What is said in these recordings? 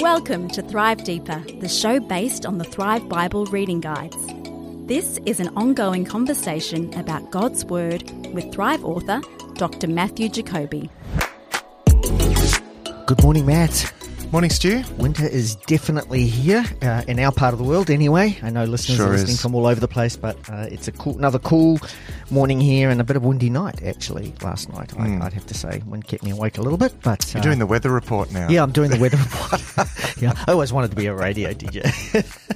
Welcome to Thrive Deeper, the show based on the Thrive Bible reading guides. This is an ongoing conversation about God's Word with Thrive author Dr. Matthew Jacoby. Good morning, Matt. Morning, Stu. Winter is definitely here uh, in our part of the world, anyway. I know listeners Sure are listening is. from all over the place, but uh, it's a cool, another cool morning here and a bit of windy night. Actually, last night I, I'd have to say, wind kept me awake a little bit. But Hmm. You're uh, doing the weather report now. yeah, I'm doing the weather report. yeah, I always wanted to be a radio DJ.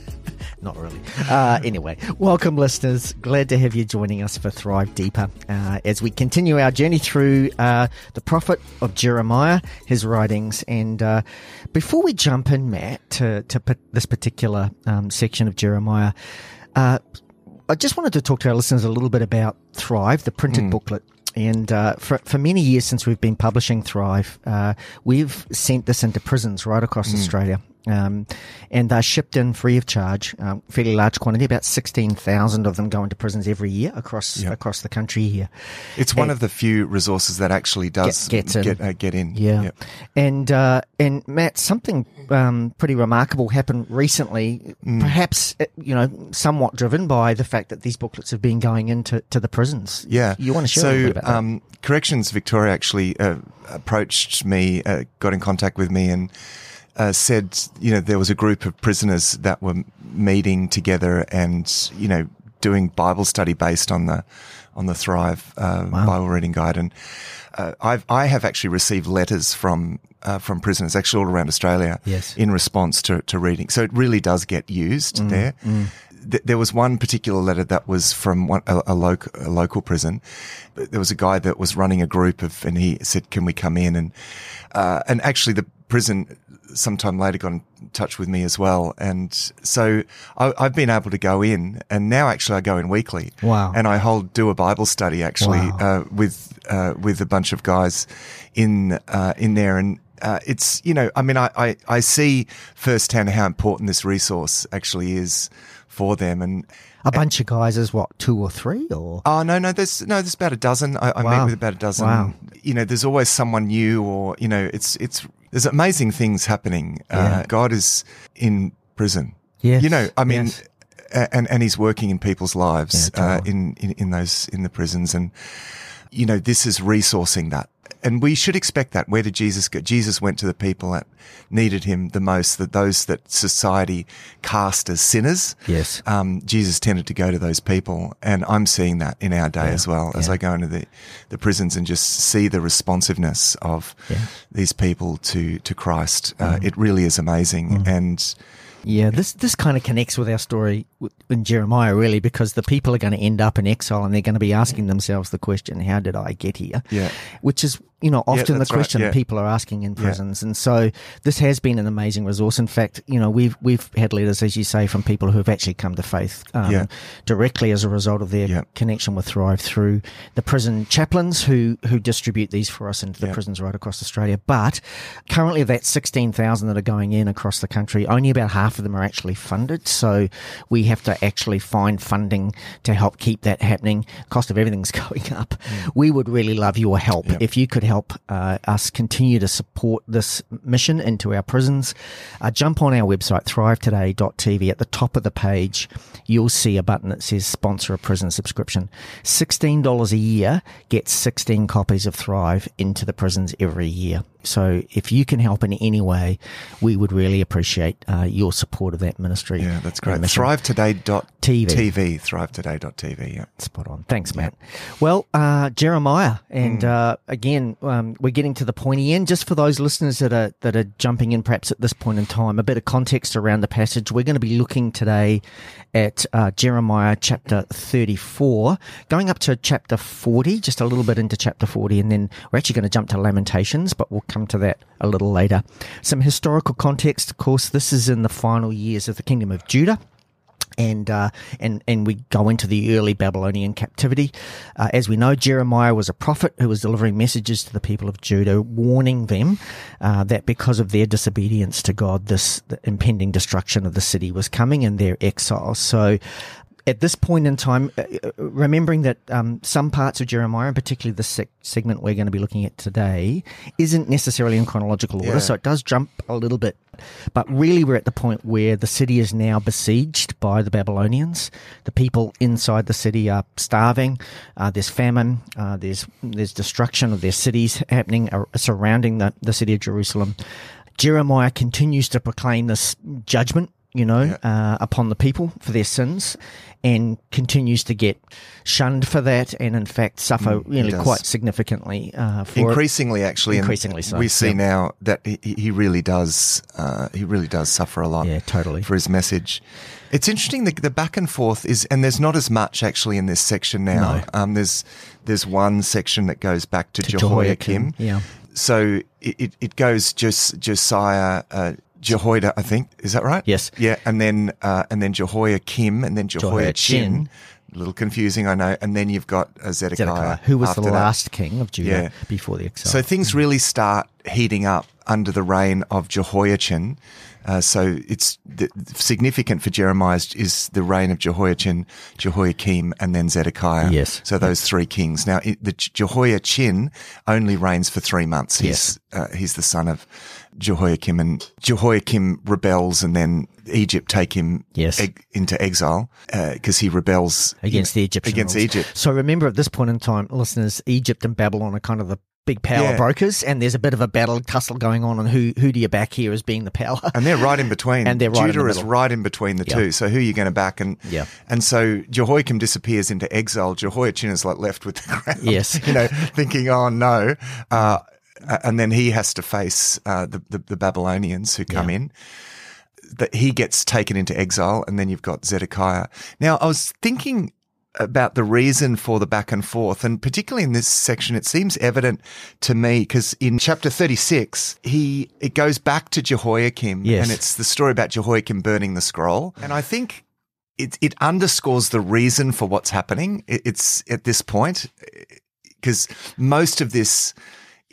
Not really. Uh, anyway, welcome, listeners. Glad to have you joining us for Thrive Deeper uh, as we continue our journey through uh, the prophet of Jeremiah, his writings. And uh, before we jump in, Matt, to, to this particular um, section of Jeremiah, uh, I just wanted to talk to our listeners a little bit about Thrive, the printed booklet. And uh, for, for many years since we've been publishing Thrive, uh, we've sent this into prisons right across Australia. Um, and they're shipped in free of charge, um, fairly large quantity, about 16,000 of them go into prisons every year across across the country here. It's one And- of the few resources that actually does Get- gets in. get, uh, get in. Yeah. Yep. And uh, and Matt, something um, pretty remarkable happened recently. Mm. Perhaps uh, you know, somewhat driven by the fact that these booklets have been going into to the prisons. Yeah. you want to share so, a bit about um, Corrections Victoria actually uh, approached me, uh, got in contact with me, and uh, said, you know, there was a group of prisoners that were meeting together and, you know, doing Bible study based on the on the Thrive uh, Bible reading guide, and uh, I've I have actually received letters from. Uh, from prisoners, actually all around Australia, Yes. in response to, to reading. So it really does get used Mm, there. Th- there was one particular letter that was from one, a, a, local, a local prison. There was a guy that was running a group of, and he said, "Can we come in?" And uh, and actually, the prison sometime later got in touch with me as well. And so I, I've been able to go in, and now actually I go in weekly. Wow. And I hold do a Bible study actually Wow. uh, with uh, with a bunch of guys in uh, in there, and uh, it's you know I mean I, I I see firsthand how important this resource actually is for them, and a bunch of guys is what two or three or Oh no, no, there's no, there's about a dozen. I, I Wow. meet with about a dozen. Wow. You know, there's always someone new, or you know, it's it's there's amazing things happening. Yeah. Uh, God is in prison. Yes, You know, I mean, yes. and and He's working in people's lives Yeah, uh, in, in in those in the prisons, and you know, this is resourcing that. And we should expect that. Where did Jesus go? Jesus went to the people that needed him the most, that those that society cast as sinners yes um, Jesus tended to go to those people, and I'm seeing that in our day as well as. I go into the, the prisons and just see the responsiveness of Yeah. Mm-hmm. these people to to Christ. Uh, It really is amazing, and Yeah, this this kind of connects with our story in Jeremiah, really, because the people are going to end up in exile and they're going to be asking themselves the question, "How did I get here?" Yeah. which is you know often the that's right, question yeah. people are asking in prisons, and so this has been an amazing resource. In fact, you know we've we've had letters, as you say, from people who have actually come to faith um, Yeah. directly as a result of their Yeah. connection with Thrive through the prison chaplains who who distribute these for us into the Yeah. prisons right across Australia. But currently, of that sixteen thousand that are going in across the country, only about half of them are actually funded. So we have to actually find funding to help keep that happening. Cost of everything's going up. We would really love your help Yeah. if you could help uh, us continue to support this mission into our prisons. Uh, jump on our website thrivetoday.tv. At the top of the page, you'll see a button that says sponsor a prison subscription. $16 a year gets 16 copies of Thrive into the prisons every year. So if you can help in any way, we would really appreciate uh, your support of that ministry. yeah, that's great. ThriveToday.tv, TV. ThriveToday.tv. Yeah. Spot on. Thanks, Matt. Well, uh, Jeremiah, and Hmm. uh, again, um, we're getting to the pointy end. Just for those listeners that are that are jumping in, perhaps at this point in time, a bit of context around the passage. We're going to be looking today at uh, Jeremiah chapter thirty-four, going up to chapter forty, just a little bit into chapter forty, and then we're actually going to jump to Lamentations, but we'll come to that a little later. Some historical context, of course. This is in the final years of the kingdom of Judah and uh, and and we go into the early Babylonian captivity. Uh, as we know, Jeremiah was a prophet who was delivering messages to the people of Judah, warning them uh, that because of their disobedience to God, this impending destruction of the city was coming and their exile. So. At this point in time, uh, uh, remembering that um, some parts of Jeremiah, and particularly the segment we're going to be looking at today, isn't necessarily in chronological order, Yeah. so it does jump a little bit. But really, we're at the point where the city is now besieged by the Babylonians. The people inside the city are starving. Uh, there's famine. Uh, there's there's destruction of their cities happening uh, surrounding the, the city of Jerusalem. Jeremiah continues to proclaim this judgment you know, uh, upon the people for their sins and continues to get shunned for that and, in fact, suffer really quite significantly uh, for it. increasingly actually and Increasingly so, we see yeah. now that he, he really does uh, he really does suffer a lot Yeah, totally. for his message it's interesting the, the back and forth is and there's not as much actually in this section now No. um, there's there's one section that goes back to, To Jehoiakim, Jehoiakim, yeah. so it, it, goes Jos, Josiah uh, Jehoiada, I think, is that right? Yes. Yeah, and then uh, and then Jehoiakim, and then Jehoiachin. A little confusing, I know. And then you've got uh, Zedekiah, Zedekiah, who was the after that. last king of Judah Yeah. before the exile. So things really start heating up under the reign of Jehoiachin. Uh, so it's the, significant for Jeremiah is, the reign of Jehoiachin, Jehoiakim, and then Zedekiah. Yes. So those three kings. Now it, the Jehoiachin only reigns for three months. He's uh, he's the son of Jehoiakim, and Jehoiakim rebels, and then Egypt take him Yes. eg- into exile because he rebels against the Egyptians. against Egypt. So remember at this point in time, listeners, Egypt and Babylon are kind of the big power Yeah. brokers, and there's a bit of a battle tussle going on, and who who do you back here as being the power? And they're right in between. And they're right in Judah the is right in between the Yeah. two. So who are you going to back? And Yeah. and so Jehoiakim disappears into exile. Jehoiachin is like left with the crown. Yes. you know, thinking, oh no. Uh, and then he has to face uh, the, the the Babylonians who come Yeah. in. That he gets taken into exile, and then you've got Zedekiah. Now, I was thinking about the reason for the back and forth, and particularly in this section, it seems evident to me because in chapter thirty-six, he it goes back to Jehoiakim, Yes. and it's the story about Jehoiakim burning the scroll, and I think it it underscores the reason for what's happening. It, it's at this point because most of this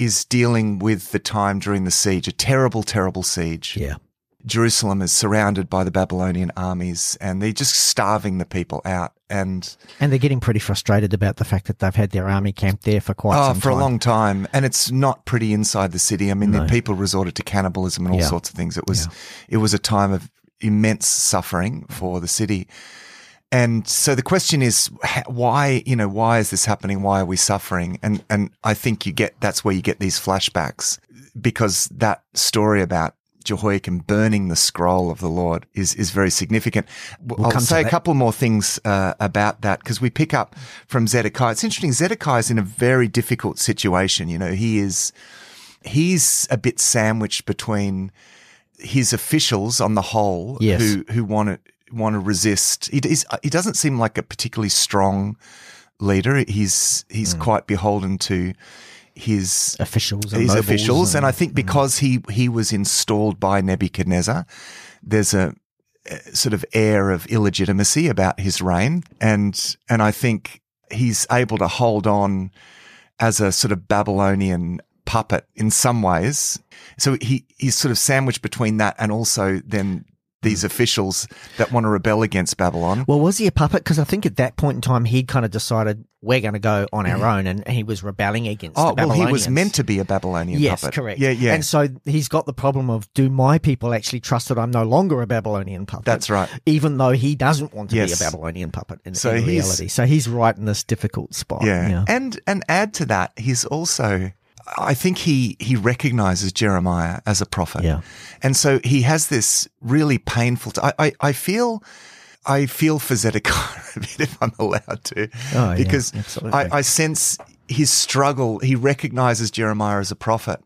is dealing with the time during the siege, a terrible, terrible siege. yeah. Jerusalem is surrounded by the Babylonian armies and they're just starving the people out. And And they're getting pretty frustrated about the fact that they've had their army camped there for quite oh, for time. a long time. And it's not pretty inside the city. I mean, the No. people resorted to cannibalism and all Yeah. sorts of things. It was, it was a time of immense suffering for the city. And so the question is, why, you know, why is this happening? Why are we suffering? And, and I think you get, that's where you get these flashbacks because that story about Jehoiakim burning the scroll of the Lord is, is very significant. We'll I'll say a couple more things uh, about that because we pick up from Zedekiah. It's interesting. Zedekiah is in a very difficult situation. You know, he is, he's a bit sandwiched between his officials on the whole Yes. who, who want to, want to resist. He, he doesn't seem like a particularly strong leader. He's, he's mm. quite beholden to his Officials and his officials, and, and- I think mm. because he he was installed by Nebuchadnezzar, there's a, a sort of air of illegitimacy about his reign, and and I think he's able to hold on as a sort of Babylonian puppet in some ways. So he he's sort of sandwiched between that and also then these hmm. officials that want to rebel against Babylon. Well, was he a puppet? Because I think at that point in time, he'd kind of decided we're going to go on our hmm. own, and he was rebelling against Oh well, he was meant to be a Babylonian Yes, puppet. correct. Yeah, yeah. And so he's got the problem of do my people actually trust that I'm no longer a Babylonian puppet? That's right. Even though he doesn't want to Yes. be a Babylonian puppet in, So in reality. So he's right in this difficult spot. Yeah. And and add to that, he's also I think he he recognizes Jeremiah as a prophet. Yeah. And so he has this really painful t- I, I I feel I feel for Zedekiah a bit if I'm allowed to. Oh, because absolutely. I, I sense his struggle. He recognizes Jeremiah as a prophet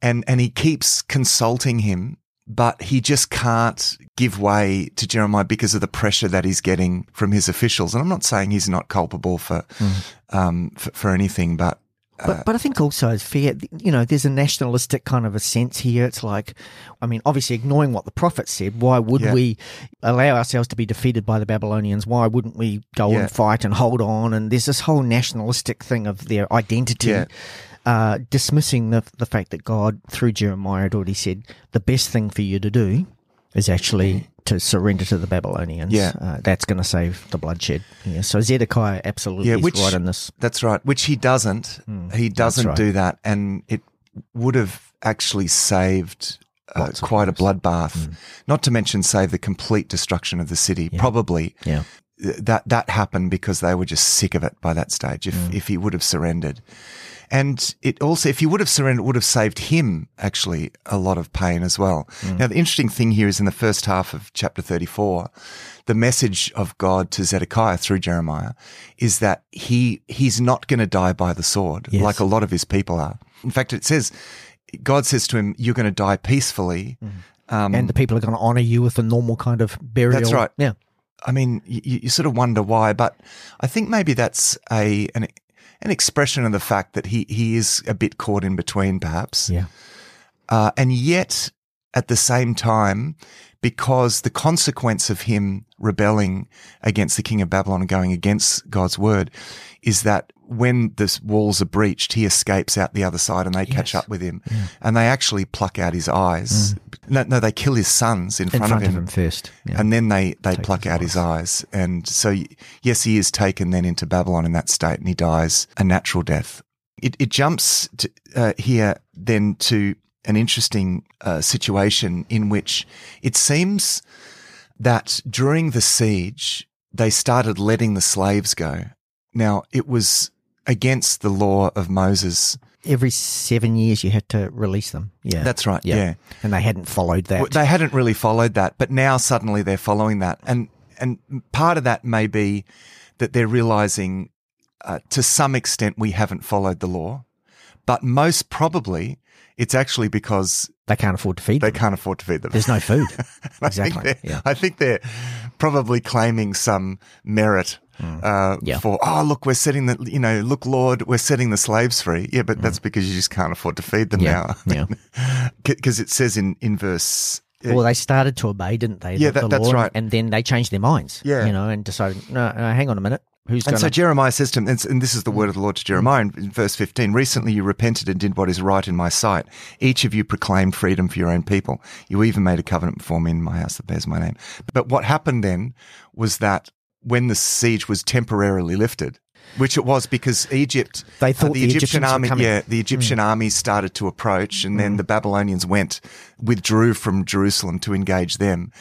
and and he keeps consulting him but he just can't give way to Jeremiah because of the pressure that he's getting from his officials. And I'm not saying he's not culpable for um, for, for anything, but But, but I think also it's fair, you know, there's a nationalistic kind of a sense here. It's like, I mean, obviously ignoring what the prophet said, why would Yeah. we allow ourselves to be defeated by the Babylonians? Why wouldn't we go Yeah. and fight and hold on? And there's this whole nationalistic thing of their identity. Yeah. Uh, dismissing the the fact that God through Jeremiah had already said the best thing for you to do is actually to surrender to the Babylonians. Yeah. Uh, that's going to save the bloodshed. Yeah. So Zedekiah absolutely Yeah, is which- right in this. That's right. Which he doesn't. He doesn't right. do that, and it would have actually saved uh, quite a bloodbath. Not to mention save the complete destruction of the city. Probably Yeah. that that happened because they were just sick of it by that stage. If if he would have surrendered, and it also if he would have surrendered, it would have saved him actually a lot of pain as well. Now the interesting thing here is in the first half of chapter thirty four, the message of God to Zedekiah through Jeremiah is that he he's not going to die by the sword Yes. like a lot of his people are. In fact, it says God says to him, "You're going to die peacefully." Um, and the people are going to honor you with a normal kind of burial. That's right. Yeah. I mean, you, you sort of wonder why, but I think maybe that's a an, an expression of the fact that he he is a bit caught in between, perhaps, Yeah. uh, and yet at the same time, because the consequence of him rebelling against the king of Babylon and going against God's word is that when the walls are breached, he escapes out the other side and they catch up with him, and they actually pluck out his eyes. No, no, they kill his sons in In front, front of him. him first. Yeah. and then they they Take pluck his out his eyes. And so yes he is taken then into babylon in that state and he dies a natural death. It, it jumps to, uh, here then to an interesting uh, situation in which it seems that during the siege they started letting the slaves go. Now it was against the law of moses Every seven years you had to release them. Yeah. that's right yeah. And they hadn't followed that. They hadn't really followed that, but now suddenly they're following that, and and part of that may be that they're realizing, uh, to some extent, we haven't followed the law, but most probably it's actually because they can't afford to feed them. they them. can't afford to feed them. There's no food. I think exactly. they're- Yeah. I think they're probably claiming some merit. Mm. Uh, Yeah. For oh look we're setting the you know look Lord we're setting the slaves free yeah but that's mm. because you just can't afford to feed them Yeah. now Yeah. because it says in in verse uh, Well, they started to obey, didn't they? Yeah, the, that- the that's law, right. And then they changed their minds. Yeah. You know, and decided, no, no hang on a minute. Who's And going so. Jeremiah says to him, and this is the word of the Lord to Jeremiah in verse 15 Recently you repented and did what is right in my sight. Each of you proclaimed freedom for your own people. You even made a covenant before me in my house that bears my name. But what happened then was that when the siege was temporarily lifted, which it was because Egypt, They uh, thought the Egyptians were army. Hmm. yeah, the Egyptian army started to approach, and then the Babylonians went, withdrew from Jerusalem to engage them,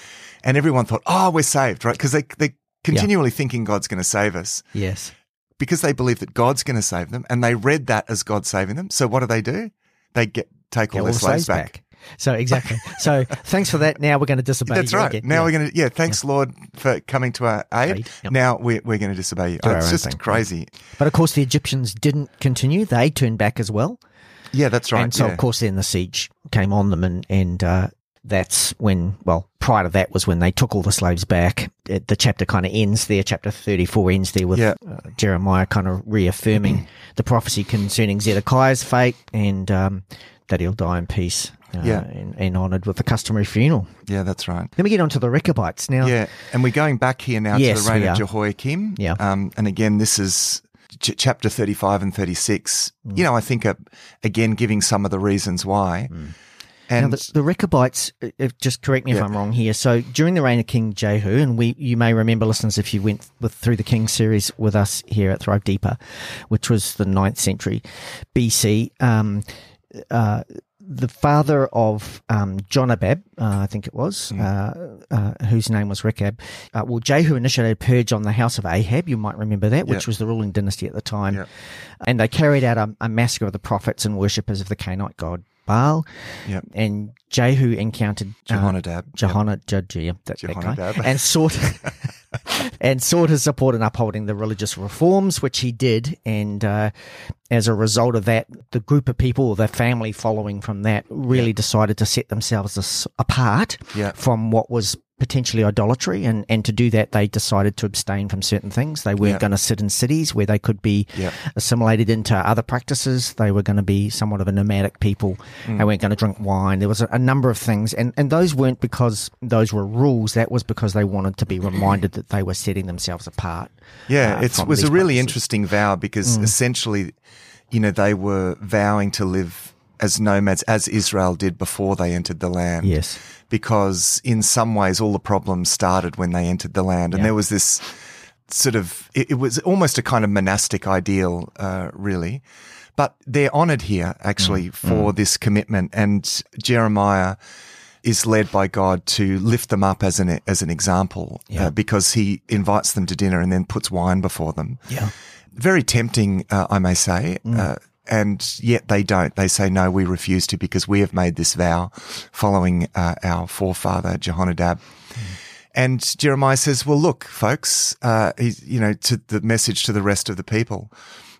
and everyone thought, "Oh, we're saved," right? Because they they continually thinking God's going to save us yes. because they believe that God's going to save them, and they read that as God saving them. So what do they do? They get take all all their the slaves slaves back. back. So, exactly. So, thanks for that. Now we're going to disobey That's you right. again. Now Yeah. we're going to yeah. Thanks Lord for coming to our aid. Yep. Now we're we're going to disobey you. Our it's just thing. crazy. But of course, the Egyptians didn't continue. They turned back as well. Yeah, that's right. and so, yeah. of course, then the siege came on them, and and uh, that's when, well, prior to that was when they took all the slaves back. It, the chapter kind of ends there. Chapter thirty four ends there with Yeah. uh, Jeremiah kind of reaffirming the prophecy concerning Zedekiah's fate and um, that he'll die in peace. Uh, Yeah. and, and honoured with the customary funeral. yeah, that's right. Then we get on to the Rechabites now. Yeah, and we're going back here now Yes, to the reign of. Jehoiakim. Yeah. Um, and again, this is ch- chapter 35 and 36. Mm. You know, I think, uh, again, giving some of the reasons why. Now, And the, the Rechabites, uh, just correct me if I'm wrong here. So during the reign of King Jehu, and we, you may remember, listeners, if you went with through the King series with us here at Thrive Deeper, which was the 9th century BC, um, uh, the father of um, Jonadab, uh, I think it was, uh, uh, whose name was Rechab. Uh, well, Jehu initiated a purge on the house of Ahab. You might remember that, which Yeah. was the ruling dynasty at the time. Yeah. And they carried out a, a massacre of the prophets and worshippers of the Canaanite god Baal. Yep. And Jehu encountered uh, Jehonadab. Jehonadab, Judge, yeah, that, that guy, and sought and sought his support in upholding the religious reforms, which he did. And uh, as a result of that, the group of people, the family following from that, really decided to set themselves apart Yeah. from what was potentially idolatry. And, and to do that, they decided to abstain from certain things. They weren't Yeah. going to sit in cities where they could be Yeah. assimilated into other practices. They were going to be somewhat of a nomadic people. Mm. They weren't going to drink wine. There was a, a number of things, and and those weren't because those were rules. That was because they wanted to be reminded that they were setting themselves apart. Yeah, uh, it was a really practices. interesting vow because essentially, you know, they were vowing to live as nomads as Israel did before they entered the land. Yes. Because in some ways, all the problems started when they entered the land. And Yeah. there was this sort of, it, it was almost a kind of monastic ideal, uh, really. But they're honored here, actually, Mm. for this commitment. And Jeremiah is led by God to lift them up as an, as an example, Yeah. uh, because he invites them to dinner and then puts wine before them Yeah. very tempting, uh, I may say. Uh, and yet they don't. They say, no, we refuse to because we have made this vow following uh, our forefather, Jehonadab. And Jeremiah says, well, look, folks, uh, you know, to the message to the rest of the people.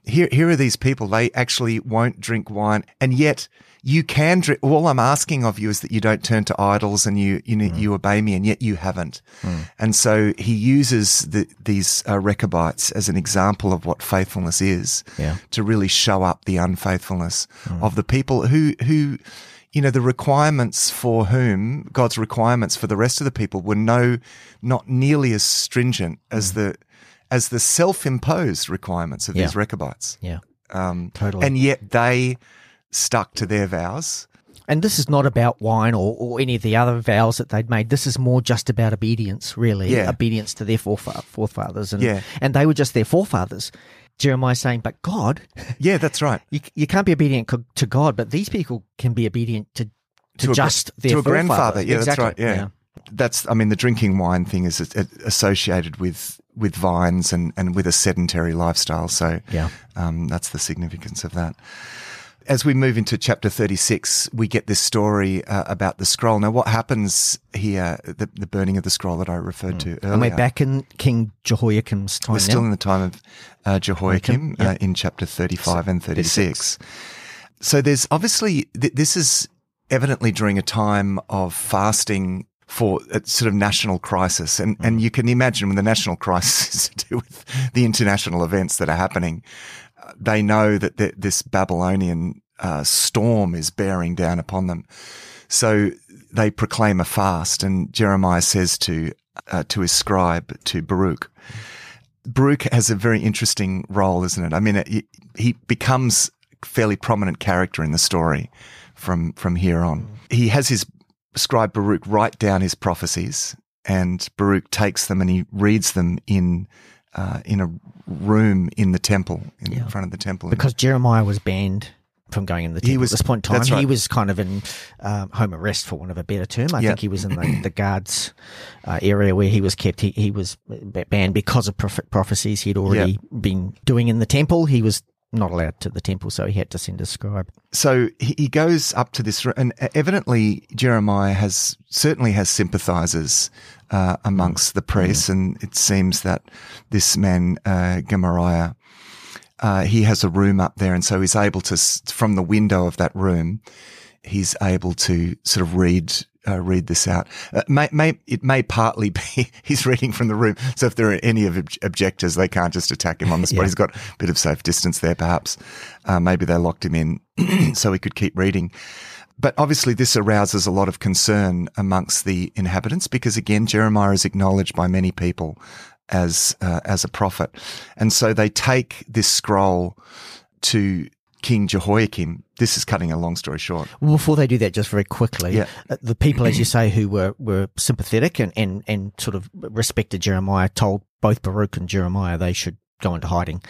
Here, here are these people. They actually won't drink wine. And yet you can. All I'm asking of you is that you don't turn to idols and you, you know, you obey me. And yet you haven't. And so he uses the, these uh, Rechabites as an example of what faithfulness is Yeah. to really show up the unfaithfulness of the people who, who, you know, the requirements for whom God's requirements for the rest of the people were no, not nearly as stringent as the, as the self-imposed requirements of Yeah. these Rechabites. Yeah. Um, Totally. and yet they stuck to their vows. And this is not about wine or, or any of the other vows that they'd made. This is more just about obedience, really. Yeah. Obedience to their forefa- forefathers. And, Yeah. and they were just their forefathers. Jeremiah saying, but God, Yeah, that's right. you, you can't be obedient to God, but these people can be obedient to, to, To a just their to a grandfather. Yeah, exactly. that's right. Yeah. That's, I mean, the drinking wine thing is associated with, with vines and, and with a sedentary lifestyle. So, Yeah. um, that's the significance of that. As we move into chapter 36, we get this story uh, about the scroll. Now, what happens here, the, the burning of the scroll that I referred to earlier? And we're back in King Jehoiakim's time We're still now. in the time of uh, Jehoiakim yeah. uh, in chapter 35 and 36. So there's obviously, th- this is evidently during a time of fasting for a sort of national crisis. And, and you can imagine when the national crisis is to do with the international events that are happening, they know that th- this Babylonian uh, storm is bearing down upon them. So they proclaim a fast and Jeremiah says to, uh, to his scribe, to Baruch, Baruch has a very interesting role, isn't it? I mean, it, he becomes a fairly prominent character in the story from from here on. He has his scribe Baruch write down his prophecies, and Baruch takes them and he reads them in uh, in a room in the temple, in Yeah. front of the temple. because Jeremiah was banned from going in the temple He was- at this point in time. right. He was kind of in um, home arrest, for want of a better term. I Yeah. think he was in the, the guards uh, area where he was kept. He, he was banned because of prophecies he'd already been doing in the temple. He was not allowed to the temple, so he had to send a scribe. so he, goes up to this, and evidently Jeremiah has certainly has sympathizers uh, amongst the priests, and it seems that this man uh, Gemariah, uh, he has a room up there, and so he's able to, from the window of that room, he's able to sort of read. Uh, read this out. Uh, may, may, it may partly be he's reading from the room. So if there are any of ob- objectors, they can't just attack him on the spot. Yeah. He's got a bit of safe distance there, perhaps. Uh, maybe they locked him in so he could keep reading. But obviously, this arouses a lot of concern amongst the inhabitants because, again, Jeremiah is acknowledged by many people as uh, as a prophet, and so they take this scroll to King Jehoiakim. This is cutting a long story short. Well, before they do that, just very quickly, Yeah. uh, the people, as you say, who were, were sympathetic and, and, and sort of respected Jeremiah, told both Baruch and Jeremiah they should go into hiding.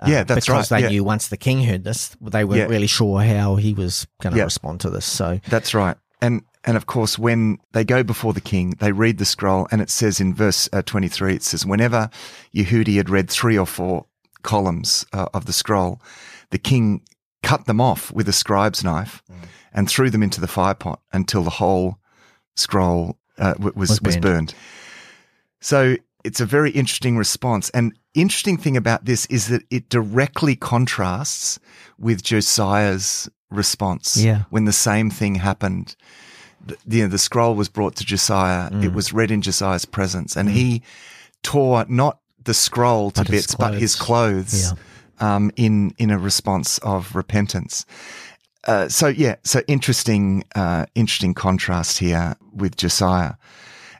Uh, Yeah, that's because right, they yeah. knew once the king heard this, they weren't Yeah. really sure how he was going to respond to this. So, That's right. And and of course, when they go before the king, they read the scroll, and it says in verse uh, twenty three, it says, "Whenever Yehudi had read three or four columns uh, of the scroll, the king cut them off with a scribe's knife and threw them into the fire pot until the whole scroll uh, was Was was burned. burned." So it's a very interesting response. And interesting thing about this is that it directly contrasts with Josiah's response Yeah. when the same thing happened. The, you know, the scroll was brought to Josiah. Mm. It was read in Josiah's presence, and he tore not the scroll to But bits, but his clothes um, in in a response of repentance. Uh, so yeah, so interesting, uh, interesting contrast here with Josiah,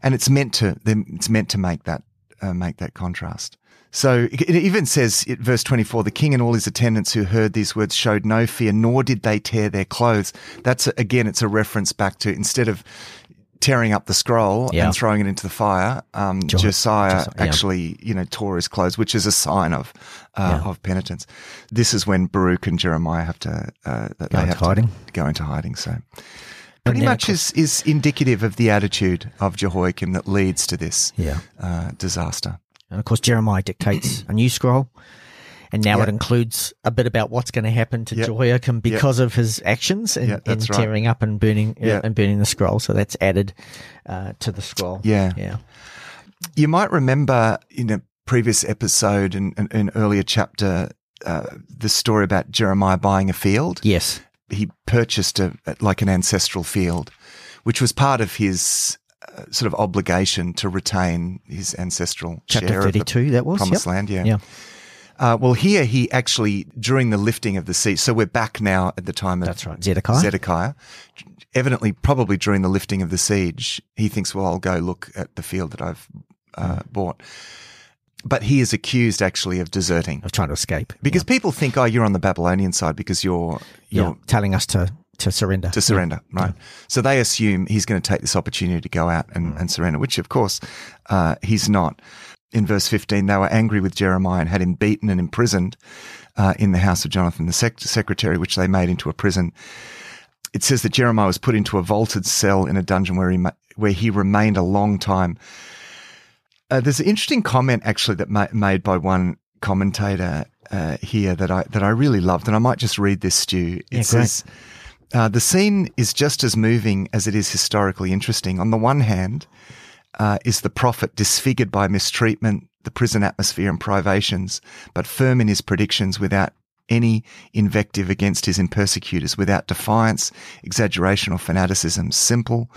and it's meant to it's meant to make that uh, make that contrast. So it even says, it, verse 24, the king and all his attendants who heard these words showed no fear, nor did they tear their clothes. That's, again, it's a reference back to instead of tearing up the scroll Yeah. and throwing it into the fire, um, Jo- Josiah Josiah, yeah. actually, you know, tore his clothes, which is a sign of, uh, Yeah. of penitence. This is when Baruch and Jeremiah have to, uh, that Go they into have hiding. to go into hiding. So pretty much is, is indicative of the attitude of Jehoiakim that leads to this Yeah. uh, disaster. And of course, Jeremiah dictates a new scroll. And now Yeah. it includes a bit about what's going to happen to Yep. Jehoiakim because of his actions in, Yeah, in that's right. tearing up and burning uh, and burning the scroll. So that's added uh, to the scroll. Yeah. Yeah. You might remember in a previous episode and an, earlier chapter, uh, the story about Jeremiah buying a field. Yes. He purchased a like an ancestral field, which was part of his uh, sort of obligation to retain his ancestral Chapter share of the 32, that was. promised Yep. land. Yeah. Yeah. Uh, well, here he actually during the lifting of the siege. So we're back now at the time of That's right. Zedekiah. Zedekiah. Evidently, probably during the lifting of the siege, he thinks, well, I'll go look at the field that I've uh, bought. But he is accused actually of deserting of trying to escape. because people think, oh, you're on the Babylonian side because you're, you're telling us to, to surrender. to surrender, right? So they assume he's going to take this opportunity to go out and, and surrender, which of course uh, he's not. In verse 15, they were angry with Jeremiah and had him beaten and imprisoned uh, in the house of Jonathan, the sec- secretary, which they made into a prison. It says that Jeremiah was put into a vaulted cell in a dungeon where he ma- where he remained a long time. Uh, there's an interesting comment actually that ma- made by one commentator uh, here that I that I really loved, and I might just read this, Stu. It Yeah, says. Uh, the scene is just as moving as it is historically interesting. On the one hand, uh, is the prophet disfigured by mistreatment, the prison atmosphere, and privations, but firm in his predictions without any invective against his persecutors, without defiance, exaggeration, or fanaticism, simple,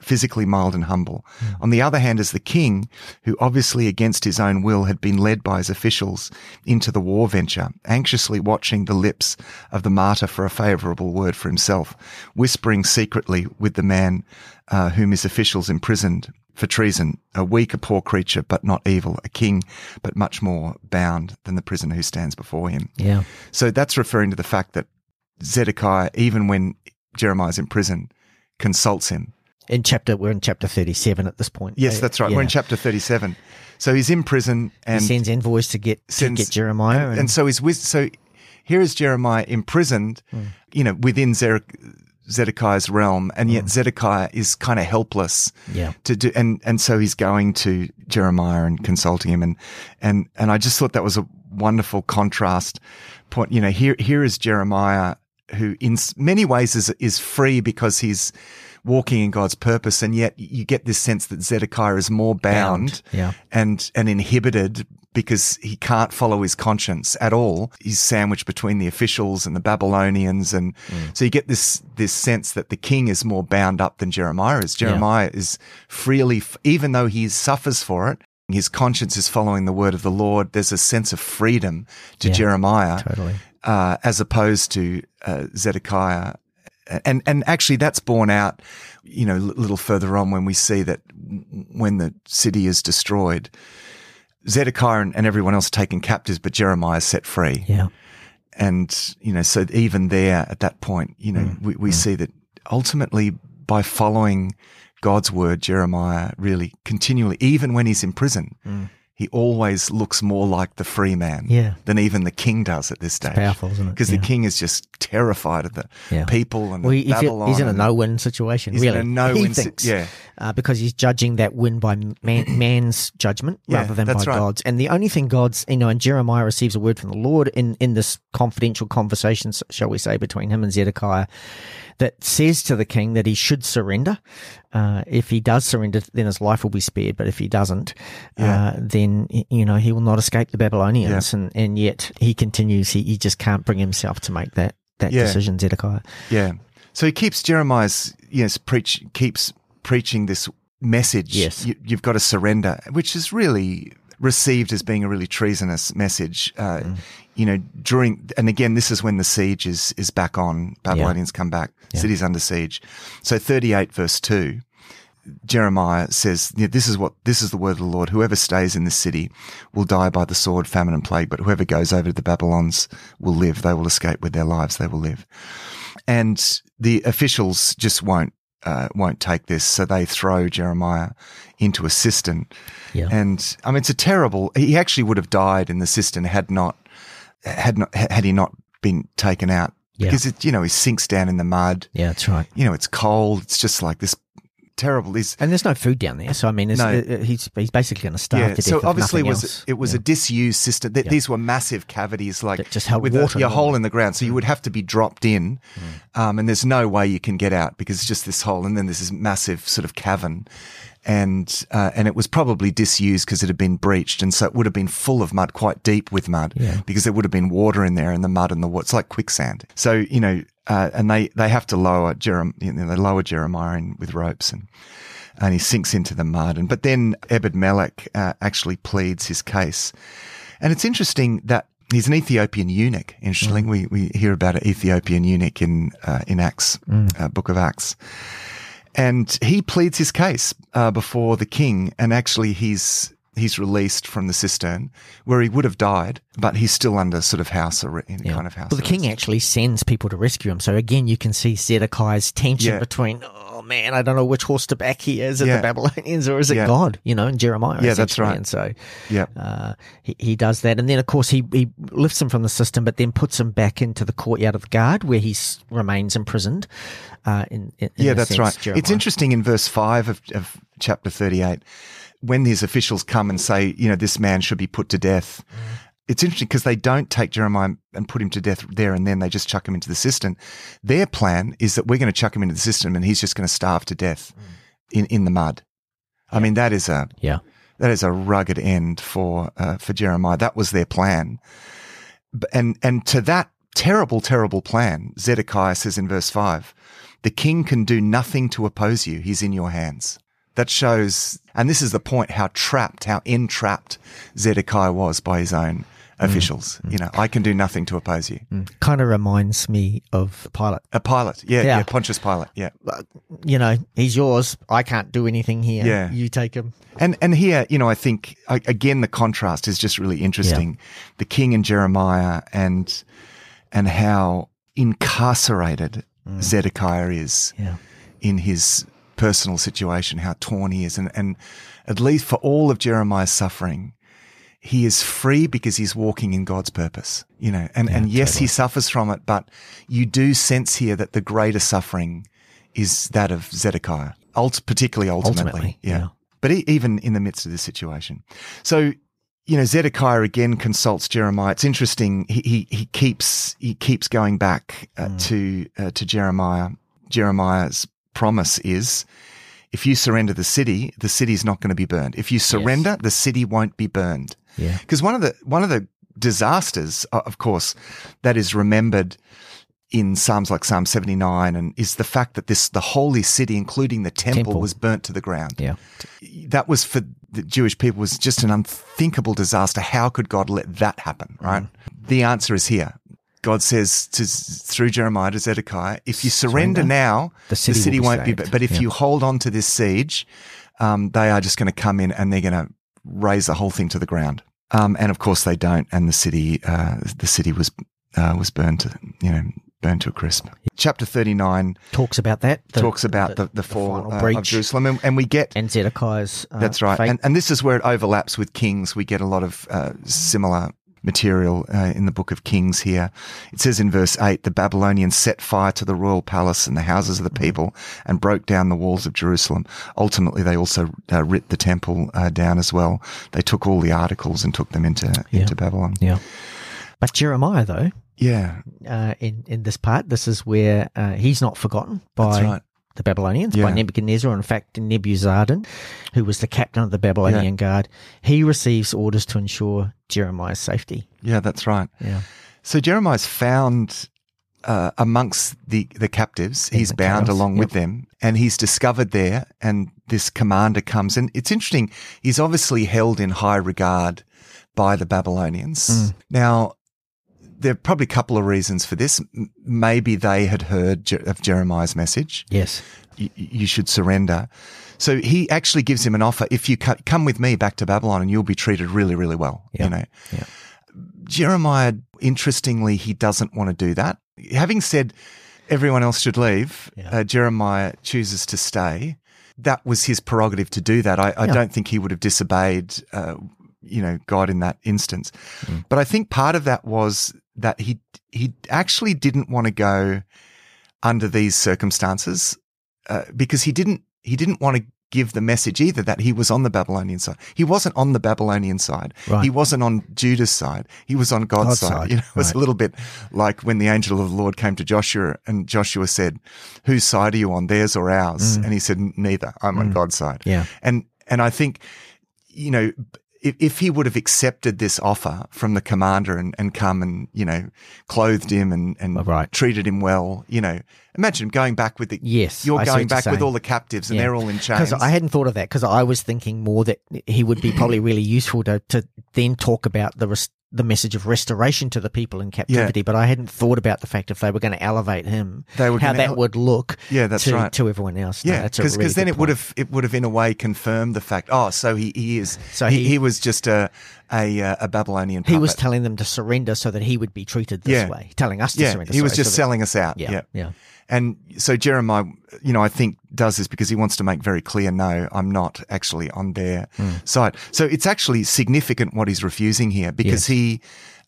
physically mild and humble. On the other hand is the king, who obviously against his own will had been led by his officials into the war venture, anxiously watching the lips of the martyr for a favourable word for himself, whispering secretly with the man uh, whom his officials imprisoned for treason, a weak, a poor creature, but not evil, a king, but much more bound than the prisoner who stands before him. Yeah. So that's referring to the fact that Zedekiah, even when Jeremiah's in prison, consults him. In chapter, we're in chapter 37 at this point. Yes, that's right. We're in chapter 37. So he's in prison and he sends envoys to get, to get Jeremiah. and, and so he's with, so here is Jeremiah imprisoned, Hmm. you know, within Zer- Zedekiah's realm, and yet mm. Zedekiah is kind of helpless. Yeah. to do, and, and so he's going to Jeremiah and consulting him. And, and, and I just thought that was a wonderful contrast point. You know, here, here is Jeremiah who in many ways is, is free because he's walking in God's purpose. And yet you get this sense that Zedekiah is more bound, Bound, yeah. and, and inhibited because he can't follow his conscience at all. He's sandwiched between the officials and the Babylonians. And so you get this, this sense that the king is more bound up than Jeremiah is. Jeremiah is freely, even though he suffers for it, his conscience is following the word of the Lord. There's a sense of freedom to Yeah, Jeremiah, Totally. uh, as opposed to uh, Zedekiah. And and actually, that's borne out, you know, a little further on when we see that when the city is destroyed, Zedekiah and, and everyone else are taken captives, but Jeremiah is set free. Yeah. And you know, so even there at that point, you know, mm. we, we mm. see that ultimately by following God's word, Jeremiah really continually, even when he's in prison, mm. he always looks more like the free man Yeah. than even the king does at this stage. powerful, isn't it? Because Yeah. the king is just terrified of the Yeah. people and Well, Babylon. he's in a no-win situation. Really. He's in a no-win He si- yeah. Uh, because he's judging that win by man, man's judgment Yeah, rather than by right. God's. And the only thing God's, you know, and Jeremiah receives a word from the Lord in in this confidential conversation, shall we say, between him and Zedekiah, that says to the king that he should surrender. Uh, if he does surrender, then his life will be spared. But if he doesn't, Yeah. uh, then you know he will not escape the Babylonians. And and yet he continues. He, he just can't bring himself to make that that Yeah. decision. Zedekiah. Yeah. So he keeps Jeremiah's yes preach keeps preaching this message. Yes. you, you've got to surrender, which is really received as being a really treasonous message. Uh, Mm. You know, during and again, this is when the siege is is back on. Babylonians come back. City's under siege. So thirty eight verse two. Jeremiah says, "This is what this is the word of the Lord. Whoever stays in this city will die by the sword, famine, and plague. But whoever goes over to the Babylons will live. They will escape with their lives. They will live." And the officials just won't uh, won't take this, so they throw Jeremiah into a cistern. Yeah. And I mean, it's a terrible. He actually would have died in the cistern had not had not had he not been taken out Yeah. because it you know he sinks down in the mud. Yeah, that's right. You know, it's cold. It's just like this terrible. He's And there's no food down there, so I mean, No. uh, he's he's basically going to starve to death. so obviously it was else. it was Yeah. a disused cistern. Th- Yeah. These were massive cavities, like That just held with water a, your Mm. hole in the ground. So you would have to be dropped in, um, and there's no way you can get out because it's just this hole, and then there's this massive sort of cavern, and uh, and it was probably disused because it had been breached, and so it would have been full of mud, quite deep with mud, Yeah. because there would have been water in there, and the mud and the water. It's like quicksand. So you know, uh, and they they have to lower Jeremiah, you know, they lower Jeremiah in with ropes and and he sinks into the mud. And but then Ebed Melech uh, actually pleads his case, and it's interesting that he's an Ethiopian eunuch. Interesting, we we hear about an Ethiopian eunuch in uh, in Acts, uh, Book of Acts, and he pleads his case uh, before the king, and actually he's. He's released from the cistern where he would have died, but he's still under sort of house arrest, Yeah. kind of house. Well, the king actually sends people to rescue him. So again, you can see Zedekiah's tension Yeah. between, oh man, I don't know which horse to back here. Is Yeah. the Babylonians or is it. God? You know, and Jeremiah. Yeah, that's right. And so Yeah. uh, he, he does that. And then, of course, he, he lifts him from the cistern, but then puts him back into the courtyard of the guard where he remains imprisoned. Uh, in, in, in yeah, that's sense, right. Jeremiah. It's interesting in verse five of, of chapter thirty-eight when these officials come and say, you know, this man should be put to death. It's interesting because they don't take Jeremiah and put him to death there and then. They just chuck him into the cistern. Their plan is that we're going to chuck him into the cistern and he's just going to starve to death in, in the mud. I mean, that is a Yeah. that is a rugged end for uh, for Jeremiah. That was their plan, and and to that terrible, terrible plan, Zedekiah says in verse five, "The king can do nothing to oppose you; he's in your hands." That shows, and this is the point: how trapped, how entrapped Zedekiah was by his own mm. officials. Mm. You know, I can do nothing to oppose you. Mm. Kind of reminds me of Pilate. A Pilate, yeah, Yeah. yeah, Pontius Pilate, yeah. Uh, you know, he's yours. I can't do anything here. Yeah. You take him. And and here, you know, I think a- again the contrast is just really interesting. The king and Jeremiah, and and how incarcerated Zedekiah is Yeah. in his personal situation, how torn he is, and and at least for all of Jeremiah's suffering, he is free because he's walking in God's purpose. You know, and and yes, he suffers from it, but you do sense here that the greater suffering is that of Zedekiah, ult- particularly ultimately. Ultimately, yeah. yeah. But e even in the midst of this situation, so you know Zedekiah again consults Jeremiah. It's interesting. He he, he keeps he keeps going back uh, to uh, to Jeremiah. Jeremiah's promise is. If you surrender the city, the city's not going to be burned. If you surrender, the city won't be burned. Yeah. Because one of the one of the disasters, of course, that is remembered in Psalms like Psalm seventy nine, and is the fact that this the holy city, including the temple, Temple. was burnt to the ground. Yeah. That was for the Jewish people was just an unthinkable disaster. How could God let that happen? Right. Mm. The answer is here. God says to, through Jeremiah to Zedekiah, if you surrender, Surrender, now, the city will be won't be. saved. But if Yeah. you hold on to this siege, um, they are just going to come in and they're going to raze the whole thing to the ground. Um, and of course they don't, and the city, uh, the city was uh, was burned to you know burned to a crisp. Chapter thirty nine Talks about that. the- talks about the, the, fall final uh, of Jerusalem, and, and we get and Zedekiah's. Uh, that's right, fate. and and this is where it overlaps with Kings. We get a lot of uh, similar material uh, in the book of Kings here. It says in verse 8, the Babylonians set fire to the royal palace and the houses of the people and broke down the walls of Jerusalem. Ultimately, they also uh, ripped the temple uh, down as well. They took all the articles and took them into, into Babylon. yeah. But Jeremiah, though, Yeah, uh, in in this part, this is where uh, he's not forgotten by right. The Babylonians, Yeah. by Nebuchadnezzar. In fact, Nebuzaradan, who was the captain of the Babylonian guard, he receives orders to ensure Jeremiah's safety. Yeah, that's right. Yeah. So Jeremiah's found uh, amongst the, the captives. In he's the bound chaos, along yep. with them and he's discovered there. And this commander comes and it's interesting. He's obviously held in high regard by the Babylonians. Mm. Now, there are probably a couple of reasons for this. Maybe they had heard of Jeremiah's message. Yes. You, you should surrender. So he actually gives him an offer. If you come with me back to Babylon and you'll be treated really, really well, Yeah. you know. Yeah. Jeremiah, interestingly, he doesn't want to do that. Having said everyone else should leave, Yeah. uh, Jeremiah chooses to stay. That was his prerogative to do that. I, I don't think he would have disobeyed, uh, you know, God in that instance. Mm. But I think part of that was that he he actually didn't want to go under these circumstances uh, because he didn't he didn't want to give the message either that he was on the Babylonian side. He wasn't on the Babylonian side. Right. He wasn't on Judah's side. He was on God's, God's side. side, You know, it was right. a little bit like when the angel of the Lord came to Joshua and Joshua said, "Whose side are you on? Theirs or ours?" And he said, "Neither. I'm on God's side." Mm. Yeah. And and I think, you know, if, if he would have accepted this offer from the commander and, and come and, you know, clothed him and, and Right. treated him well, you know, imagine going back with the, Yes, you're I going you're back with all the captives and Yeah. they're all in chains. Because I hadn't thought of that because I was thinking more that he would be probably really useful to, to then talk about the the message of restoration to the people in captivity. But I hadn't thought about the fact if they were going to elevate him, They were how that ele- would look Yeah, that's to, right. to everyone else. Yeah, because really then it would have it would have in a way confirmed the fact. Oh, so he, he is. So he, he- he was just a a, uh, a Babylonian. He was telling them to surrender so that he would be treated this Yeah. way, telling us to yeah, surrender. he was sorry, just so that- selling us out. Yeah, yeah. yeah. And so Jeremiah, you know, I think does this because he wants to make very clear, no, I'm not actually on their Hmm. side. So it's actually significant what he's refusing here because he,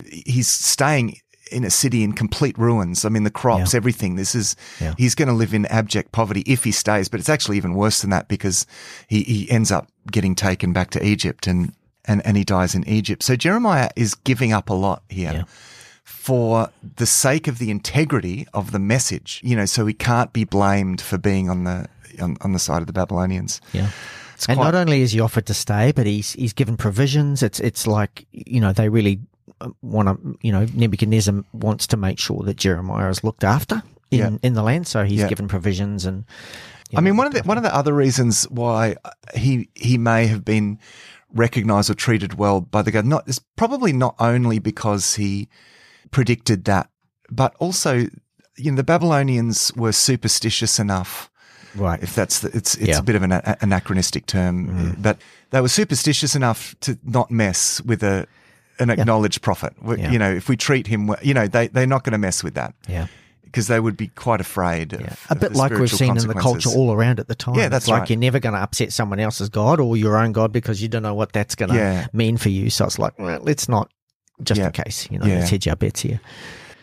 he's staying in a city in complete ruins. I mean, the crops, Yeah. everything. This is, Yeah. he's going to live in abject poverty if he stays, but it's actually even worse than that because he, he ends up getting taken back to Egypt and, and, and he dies in Egypt. So Jeremiah is giving up a lot here Yeah. for the sake of the integrity of the message, you know, so he can't be blamed for being on the on, on the side of the Babylonians. Yeah. It's and quite- not only is he offered to stay, but he's he's given provisions. It's it's like you know they really uh, want to you know Nebuchadnezzar wants to make sure that Jeremiah is looked after in Yeah. in the land, so he's Yeah. given provisions and. I mean, one of the one of the other reasons why uh, he he may have been recognized or treated well by the government not is probably not only because he predicted that, but also you know the Babylonians were superstitious enough right. if that's the, it's it's Yeah. A bit of an a- anachronistic term, uh, mm-hmm. but they were superstitious enough to not mess with a an acknowledged prophet. We- Yeah. You know, if we treat him, you know, they they're not going to mess with that yeah. because they would be quite afraid. Of, Yeah. A bit like we've seen in the culture all around at the time. Yeah, that's it's like right. you're never going to upset someone else's God or your own God because you don't know what that's going to Yeah. mean for you. So it's like, well, let's not, just Yeah. in case, you know, Yeah. let's hedge our bets here.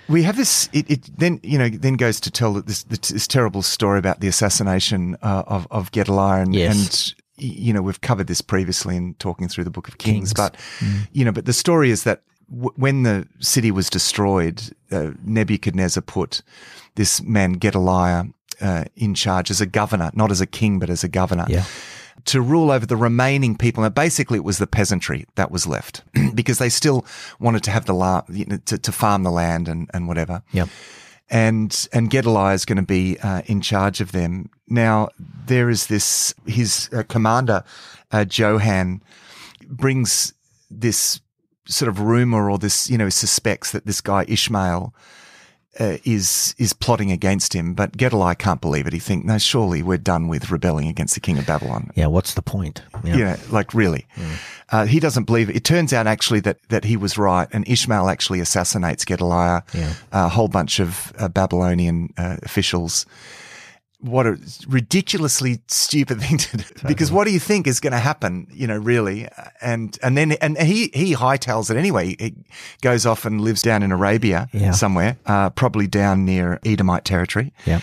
We have this. It, it then you know then goes to tell this this, terrible story about the assassination uh, of of Gedaliah, and, Yes. and you know we've covered this previously in talking through the Book of Kings, Kings. Mm. but you know, but the story is that w- when the city was destroyed, uh, Nebuchadnezzar put this man Gedaliah uh, in charge as a governor, not as a king, but as a governor. Yeah. To rule over the remaining people. Now, basically, it was the peasantry that was left because they still wanted to have the la- you know, to, to farm the land and, and whatever Yep. and and Gedaliah is going to be uh, in charge of them. Now there is this his uh, commander uh, Johan brings this sort of rumor or this you know suspects that this guy Ishmael. Uh, is is plotting against him, but Gedaliah can't believe it. He thinks, no, surely we're done with rebelling against the king of Babylon. Yeah. What's the point? Yeah. Yeah, like really. Uh, he doesn't believe it. It turns out actually that, that he was right, and Ishmael actually assassinates Gedaliah, Yeah. a whole bunch of uh, Babylonian uh, officials. What a ridiculously stupid thing to do! Because what do you think is going to happen? You know, really, and and then and he he hightails it anyway. He goes off and lives down in Arabia Yeah. somewhere, uh, probably down near Edomite territory. Yeah.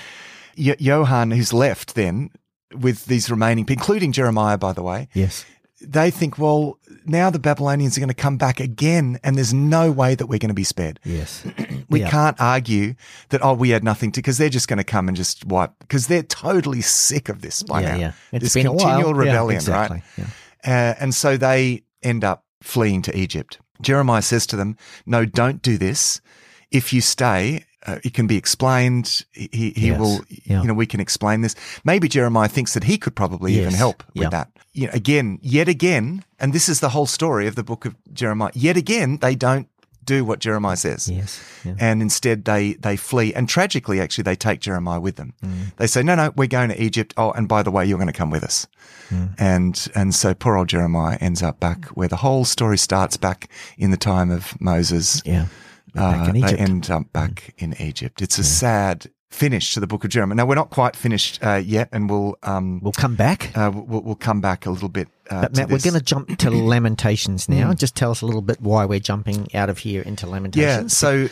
Johan, who's left then with these remaining, including Jeremiah, by the way, Yes. They think, well, now the Babylonians are going to come back again, and there's no way that we're going to be spared. Yes. We Yeah. can't argue that, oh, we had nothing to, because they're just going to come and just wipe, because they're totally sick of this by yeah. now. Yeah. It's this been a while. continual Yeah, rebellion, exactly. right? Yeah. Uh, and so they end up fleeing to Egypt. Jeremiah says to them, no, don't do this. If you stay, uh, it can be explained. He, he Yes. will, Yeah. you know, we can explain this. Maybe Jeremiah thinks that he could probably even help with Yeah. that. You know, again, yet again, and this is the whole story of the book of Jeremiah. Yet again, they don't do what Jeremiah says. Yes. Yeah. And instead they, they flee. And tragically, actually, they take Jeremiah with them. Mm. They say, no, no, we're going to Egypt. Oh, and by the way, you're going to come with us. Mm. And, and so poor old Jeremiah ends up back where the whole story starts back in the time of Moses. Yeah. Back Uh, in Egypt. They end up back in Egypt. It's a sad finish to the book of Jeremiah. Now we're not quite finished uh, yet, and we'll um, we'll come back. uh, we'll, we'll come back a little bit. Uh, But Matt, we're. Going to jump to Lamentations now. Just tell us a little bit why we're jumping out of here into Lamentations. yeah. So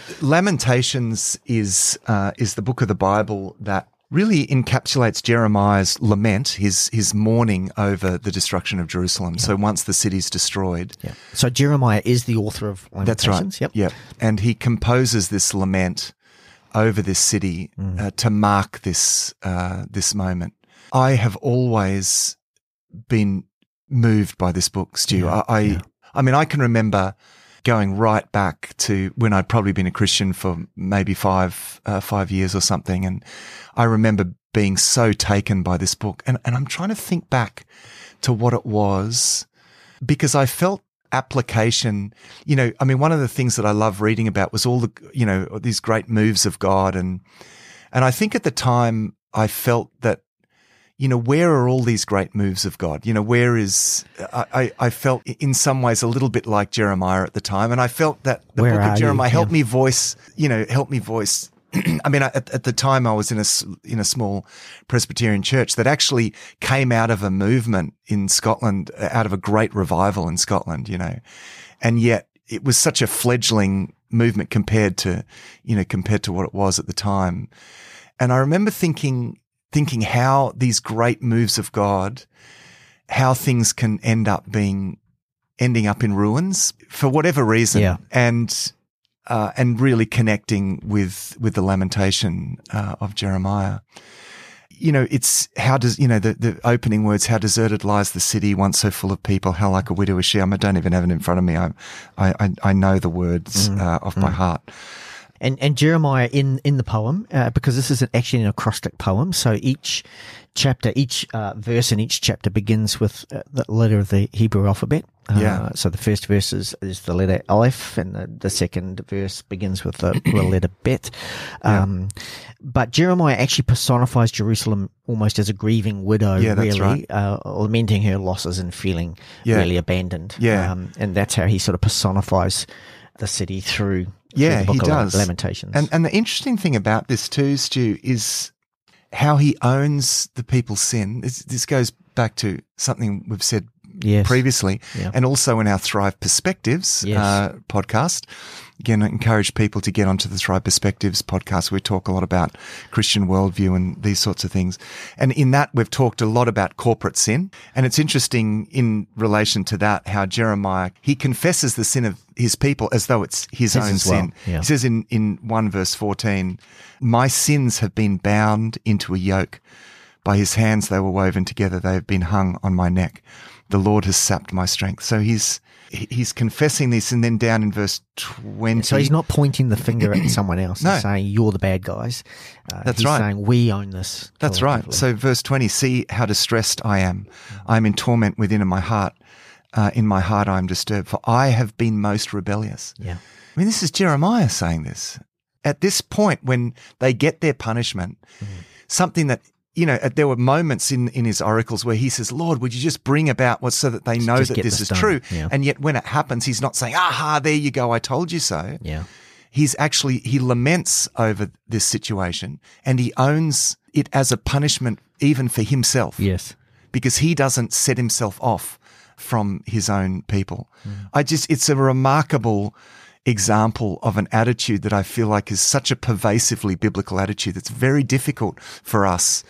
Lamentations is uh, is the book of the Bible that really encapsulates Jeremiah's lament, his his mourning over the destruction of Jerusalem. So once the city's destroyed, Yeah. So Jeremiah is the author of That's right. Yep. Yep. And he composes this lament over this city Mm. uh, to mark this uh, this moment. I have always been moved by this book, Stu. Yeah, I, I, yeah. I mean, I can remember going right back to when I'd probably been a Christian for maybe five uh, five years or something, and I remember being so taken by this book. And and I'm trying to think back to what it was because I felt application. You know, I mean, one of the things that I love reading about was all the, you know, these great moves of God. And, and I think at the time I felt that, you know, where are all these great moves of God? You know, where is, I, I, I felt in some ways a little bit like Jeremiah at the time. And I felt that the Where book of you? Jeremiah helped Yeah. me voice, you know, help me voice I mean, at, at the time I was in a, in a small Presbyterian church that actually came out of a movement in Scotland, uh, out of a great revival in Scotland, you know, and yet it was such a fledgling movement compared to, you know, compared to what it was at the time. And I remember thinking, thinking how these great moves of God, how things can end up being, ending up in ruins for whatever reason. Yeah. And, uh, and really connecting with with the lamentation uh, of Jeremiah. You know, it's how does you know the, the opening words? How deserted lies the city, once so full of people. How like a widow is she? I, don't even have it in front of me. I I I, know the words uh, off by heart. And and Jeremiah in in the poem uh, because this is actually an acrostic poem. So each chapter, each uh, verse in each chapter begins with uh, the letter of the Hebrew alphabet. Uh, Yeah. So the first verse is, is the letter Aleph, and the, the second verse begins with the, the letter Bet. Um, But Jeremiah actually personifies Jerusalem almost as a grieving widow, Yeah, that's really, right. uh, lamenting her losses and feeling Yeah. really abandoned. Yeah. Um, and that's how he sort of personifies the city through Yeah, he does. Lamentations. And and the interesting thing about this too, Stu, is how he owns the people's sin. This, this goes back to something we've said yes. previously, and also in our Thrive Perspectives Yes. uh, podcast. Again, I encourage people to get onto the Thrive Perspectives podcast. We talk a lot about Christian worldview and these sorts of things. And in that, we've talked a lot about corporate sin. And it's interesting in relation to that, how Jeremiah, he confesses the sin of his people as though it's his, His own well, sin. yeah. He says in, in 1 verse 14, my sins have been bound into a yoke. By his hands they were woven together. They have been hung on my neck. The Lord has sapped my strength. So he's, he's confessing this. And then down in verse 20. So he's not pointing the finger at someone else No. and saying, you're the bad guys. Uh, That's he's right. saying, we own this. That's right. So verse 20, see how distressed I am. I am in torment within in my heart. Uh, in my heart I am disturbed, for I have been most rebellious. yeah. I mean, this is Jeremiah saying this. At this point, when they get their punishment, something that, you know, there were moments in, in his oracles where he says, Lord, would you just bring about what so that they know just that this is done." true? Yeah. And yet when it happens, he's not saying, aha, there you go, I told you so. Yeah. He's actually, he laments over this situation and he owns it as a punishment even for himself Yes. because he doesn't set himself off from his own people. Mm. I just, it's a remarkable example of an attitude that I feel like is such a pervasively biblical attitude that's very difficult for us,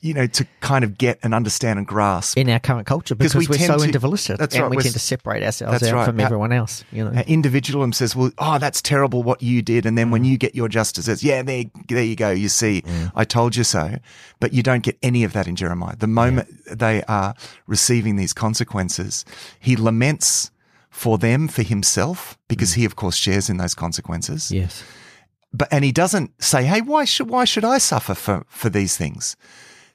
you know, to kind of get and understand and grasp. In our current culture because we are tend so to- individualistic That's and right, we tend to separate ourselves out right. from Our- everyone else. You know, individualism says, "Well, oh, that's terrible what you did," and then when Mm. you get your justice, it's yeah, there, there you go. You see, I told you so. But you don't get any of that in Jeremiah. The moment they are receiving these consequences, he laments for them, for himself, because he, of course, shares in those consequences. yes. But and he doesn't say, "Hey, why should why should I suffer for for these things?"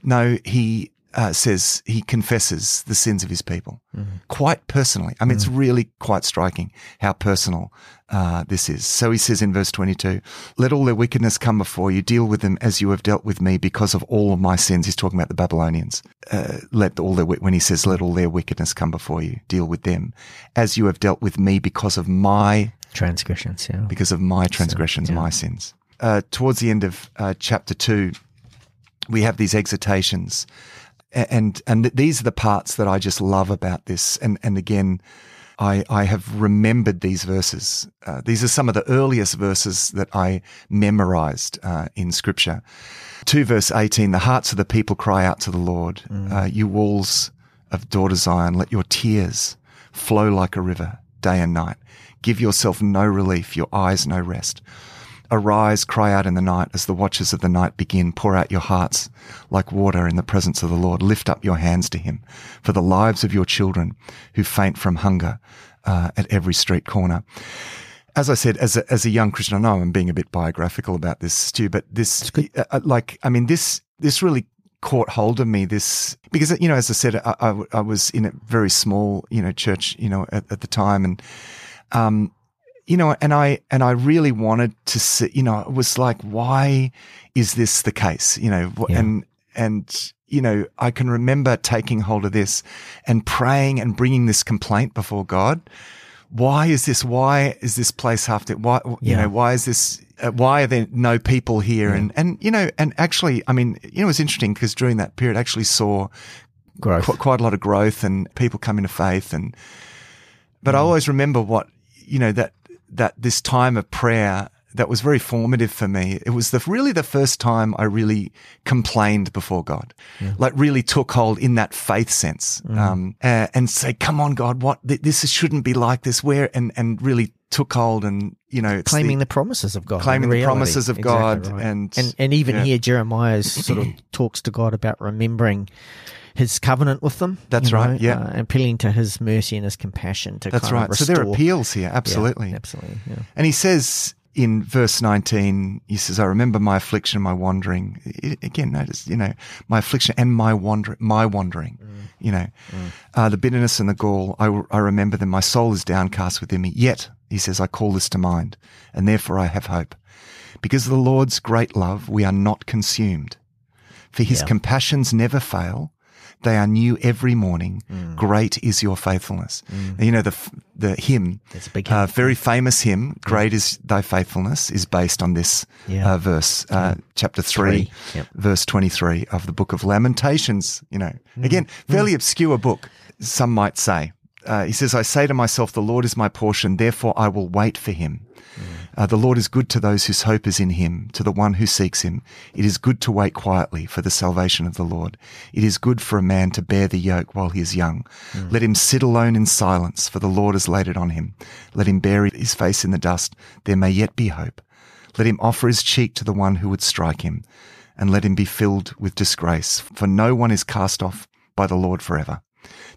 No, he uh, says he confesses the sins of his people Mm-hmm. quite personally. I mean, Mm. it's really quite striking how personal uh, this is. So he says in verse 22, let all their wickedness come before you, deal with them as you have dealt with me because of all of my sins. He's talking about the Babylonians. Uh, let all their, when he says, let all their wickedness come before you, deal with them as you have dealt with me because of my Transgressions, yeah. because of my transgressions, yeah. my sins. Uh, towards the end of uh, chapter two, we have these exhortations, and and these are the parts that I just love about this. And and again, I I have remembered these verses. Uh, these are some of the earliest verses that I memorized uh, in Scripture. Two verse eighteen: the hearts of the people cry out to the Lord. Uh, you walls of daughter Zion, let your tears flow like a river day and night. Give yourself no relief, your eyes no rest. Arise, cry out in the night as the watches of the night begin. Pour out your hearts like water in the presence of the Lord. Lift up your hands to him for the lives of your children who faint from hunger uh, at every street corner. As I said, as a, as a young Christian, I know I'm being a bit biographical about this, Stu, but this, uh, uh, like, I mean, this, this really caught hold of me this because you know as i said I, I, I was in a very small you know church you know at, at the time and um you know and i and i really wanted to see you know it was like why is this the case you know Yeah. and and you know i can remember taking hold of this and praying and bringing this complaint before god why is this why is this place half to why you know why is this uh, why are there no people here and and you know and actually i mean you know it's interesting because during that period I actually saw Growth. qu- quite a lot of growth and people come into faith and but I Mm. always remember what you know that that this time of prayer that was very formative for me. It was the really the first time I really complained before God, like really took hold in that faith sense, Mm. um, uh, and say, "Come on, God, what th- this shouldn't be like this." Where and and really took hold and you know claiming the, the, promises of God, claiming the promises of Exactly God right. and- and and even yeah. here Jeremiah sort of talks to God about remembering his covenant with them. That's right, know, yeah. uh, appealing to his mercy and his compassion to that's right. So there are appeals here, Yeah, absolutely. absolutely. Yeah. And he says in verse 19, he says, I remember my affliction and my wandering. I- again, notice, you know, my affliction and my wandering, my wandering, you know, uh, the bitterness and the gall. I, I remember them. My soul is downcast within me. Yet, he says, I call this to mind and therefore I have hope. Because of the Lord's great love, we are not consumed. For his Yeah. compassions never fail. They are new every morning. Mm. Great is your faithfulness. And you know, the, the hymn, It's a big uh, very famous hymn, Great is Thy Faithfulness, is based on this Yeah. uh, verse, uh, chapter 3, Three, yep. verse 23 of the book of Lamentations. You know, Mm. again, fairly obscure book, some might say. Uh, he says, I say to myself, the Lord is my portion, therefore I will wait for him. Mm. Uh, the Lord is good to those whose hope is in him, to the one who seeks him. It is good to wait quietly for the salvation of the Lord. It is good for a man to bear the yoke while he is young. Let him sit alone in silence, for the Lord has laid it on him. Let him bury his face in the dust. There may yet be hope. Let him offer his cheek to the one who would strike him, and let him be filled with disgrace. For no one is cast off by the Lord forever.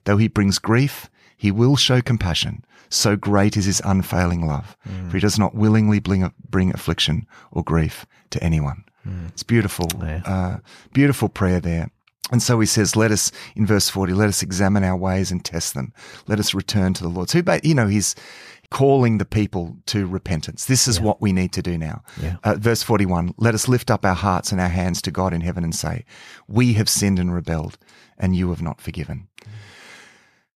Though he brings grief, he will show compassion. So great is his unfailing love. For he does not willingly bring, bring affliction or grief to anyone. It's beautiful, Yeah. uh, beautiful prayer there. And so he says, let us, in verse 40, let us examine our ways and test them. Let us return to the Lord. So, you know, he's calling the people to repentance. This is what we need to do now. Yeah. Uh, verse 41, let us lift up our hearts and our hands to God in heaven and say, we have sinned and rebelled and you have not forgiven.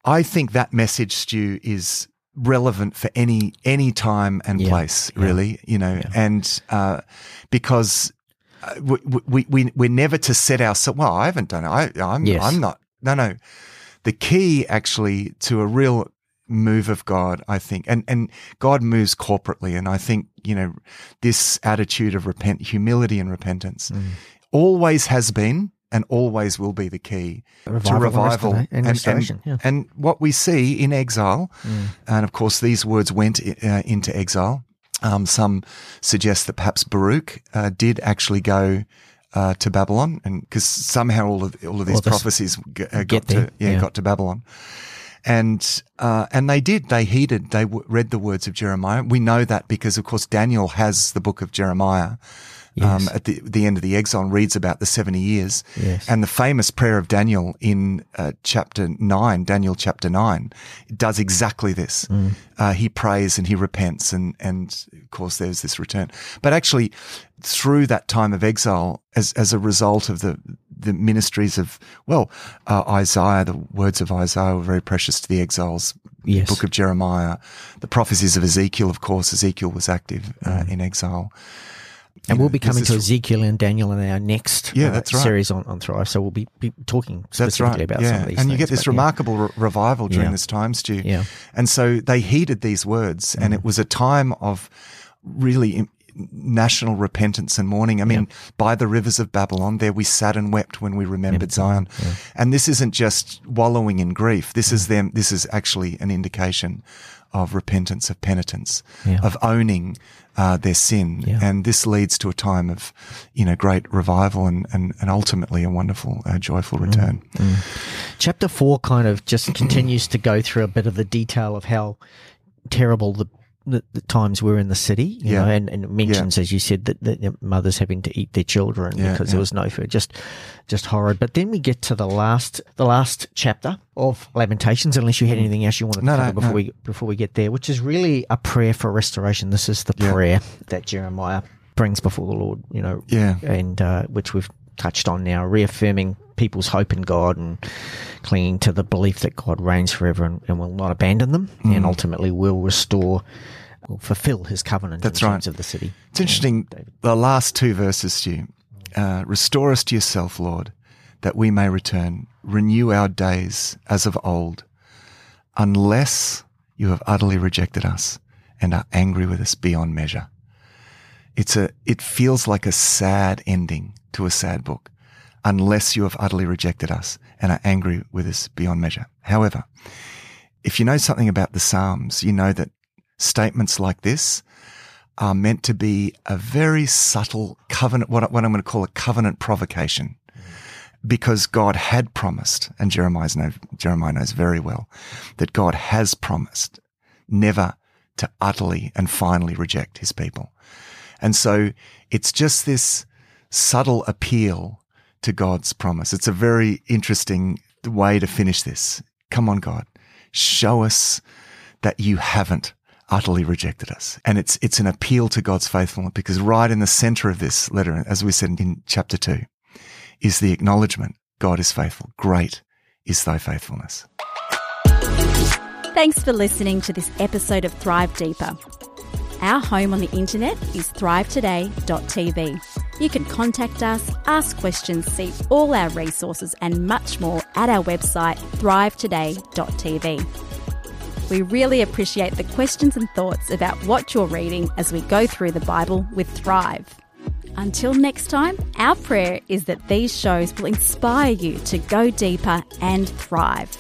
I think that message, Stu, is relevant for any any time and Yeah. place, Yeah. really. You know, and uh, because uh, we, we we we're never to set ourselves. Well, I haven't done it. I, I'm Yes. I'm not. No, no. The key actually to a real move of God, I think, and and God moves corporately, and I think you know this attitude of repent, humility, and repentance Mm. always has been and always will be the key Revival to revival restora- and restoration, and, yeah. and what we see in exile, and of course these words went uh, into exile. Um, some suggest that perhaps Baruch uh, did actually go uh, to Babylon, and because somehow all of all of these All prophecies g- uh, got to yeah, yeah. got to Babylon, and uh, and they did they heeded they w- read the words of Jeremiah. We know that because of course Daniel has the book of Jeremiah um, at the, the end of the exile reads about the 70 years. Yes. And the famous prayer of Daniel in uh, chapter 9, Daniel chapter 9, does exactly this. Mm. Uh, he prays and he repents, and, and of course, there's this return. But actually, through that time of exile, as, as a result of the, the ministries of, well, uh, Isaiah, the words of Isaiah were very precious to the exiles. Yes. Book of Jeremiah, the prophecies of Ezekiel, of course, Ezekiel was active uh, Mm. in exile. And we'll know, be coming to Ezekiel and Daniel in our next Yeah, uh, that's right. series on, on Thrive. So we'll be, be talking specifically right. about yeah. some of these and you get this but yeah. remarkable re- revival during Yeah. this time, Stu. Yeah. And so they heeded these words, and Mm. it was a time of really national repentance and mourning. I mean, by the rivers of Babylon, there we sat and wept when we remembered Zion. And this isn't just wallowing in grief. This Mm. is them. This is actually an indication of repentance, of penitence, Yeah. of owning uh, their sin. Yeah. And this leads to a time of, you know, great revival and, and, and ultimately a wonderful, uh, joyful return. Chapter four kind of just continues to go through a bit of the detail of how terrible the the, the times were in the city, you Yeah. know, and, and mentions, as you said, that, that the mothers having to eat their children Yeah, because yeah. there was no food, just, just horrid. But then we get to the last, the last chapter of Lamentations. Unless you had anything else you wanted to No, cover no, before no. we before we get there, which is really a prayer for restoration. This is the Yeah. prayer that Jeremiah brings before the Lord, you know, Yeah. and uh, which we've touched on now, reaffirming people's hope in God and clinging to the belief that God reigns forever and, and will not abandon them, Mm. and ultimately will restore, will fulfill His covenant That's in right. terms of the city. It's interesting. The last two verses, Stu. Uh, Restore us to yourself, Lord, that we may return. Renew our days as of old, unless you have utterly rejected us and are angry with us beyond measure. It's a, it feels like a sad ending to a sad book, unless you have utterly rejected us and are angry with us beyond measure. However, if you know something about the Psalms, you know that statements like this are meant to be a very subtle covenant, what, what I'm going to call a covenant provocation. Because God had promised, and Jeremiah's know, Jeremiah knows very well, that God has promised never to utterly and finally reject his people. And so it's just this subtle appeal to God's promise. It's a very interesting way to finish this. Come on, God, show us that you haven't utterly rejected us. And it's, it's an appeal to God's faithfulness because right in the center of this letter, as we said in chapter two, is the acknowledgement God is faithful. Great is thy faithfulness. Thanks for listening to this episode of Thrive Deeper. Our home on the internet is thrivetoday.tv. You can contact us, ask questions, see all our resources, and much more at our website thrivetoday.tv. We really appreciate the questions and thoughts about what you're reading as we go through the Bible with Thrive. Until next time, our prayer is that these shows will inspire you to go deeper and thrive.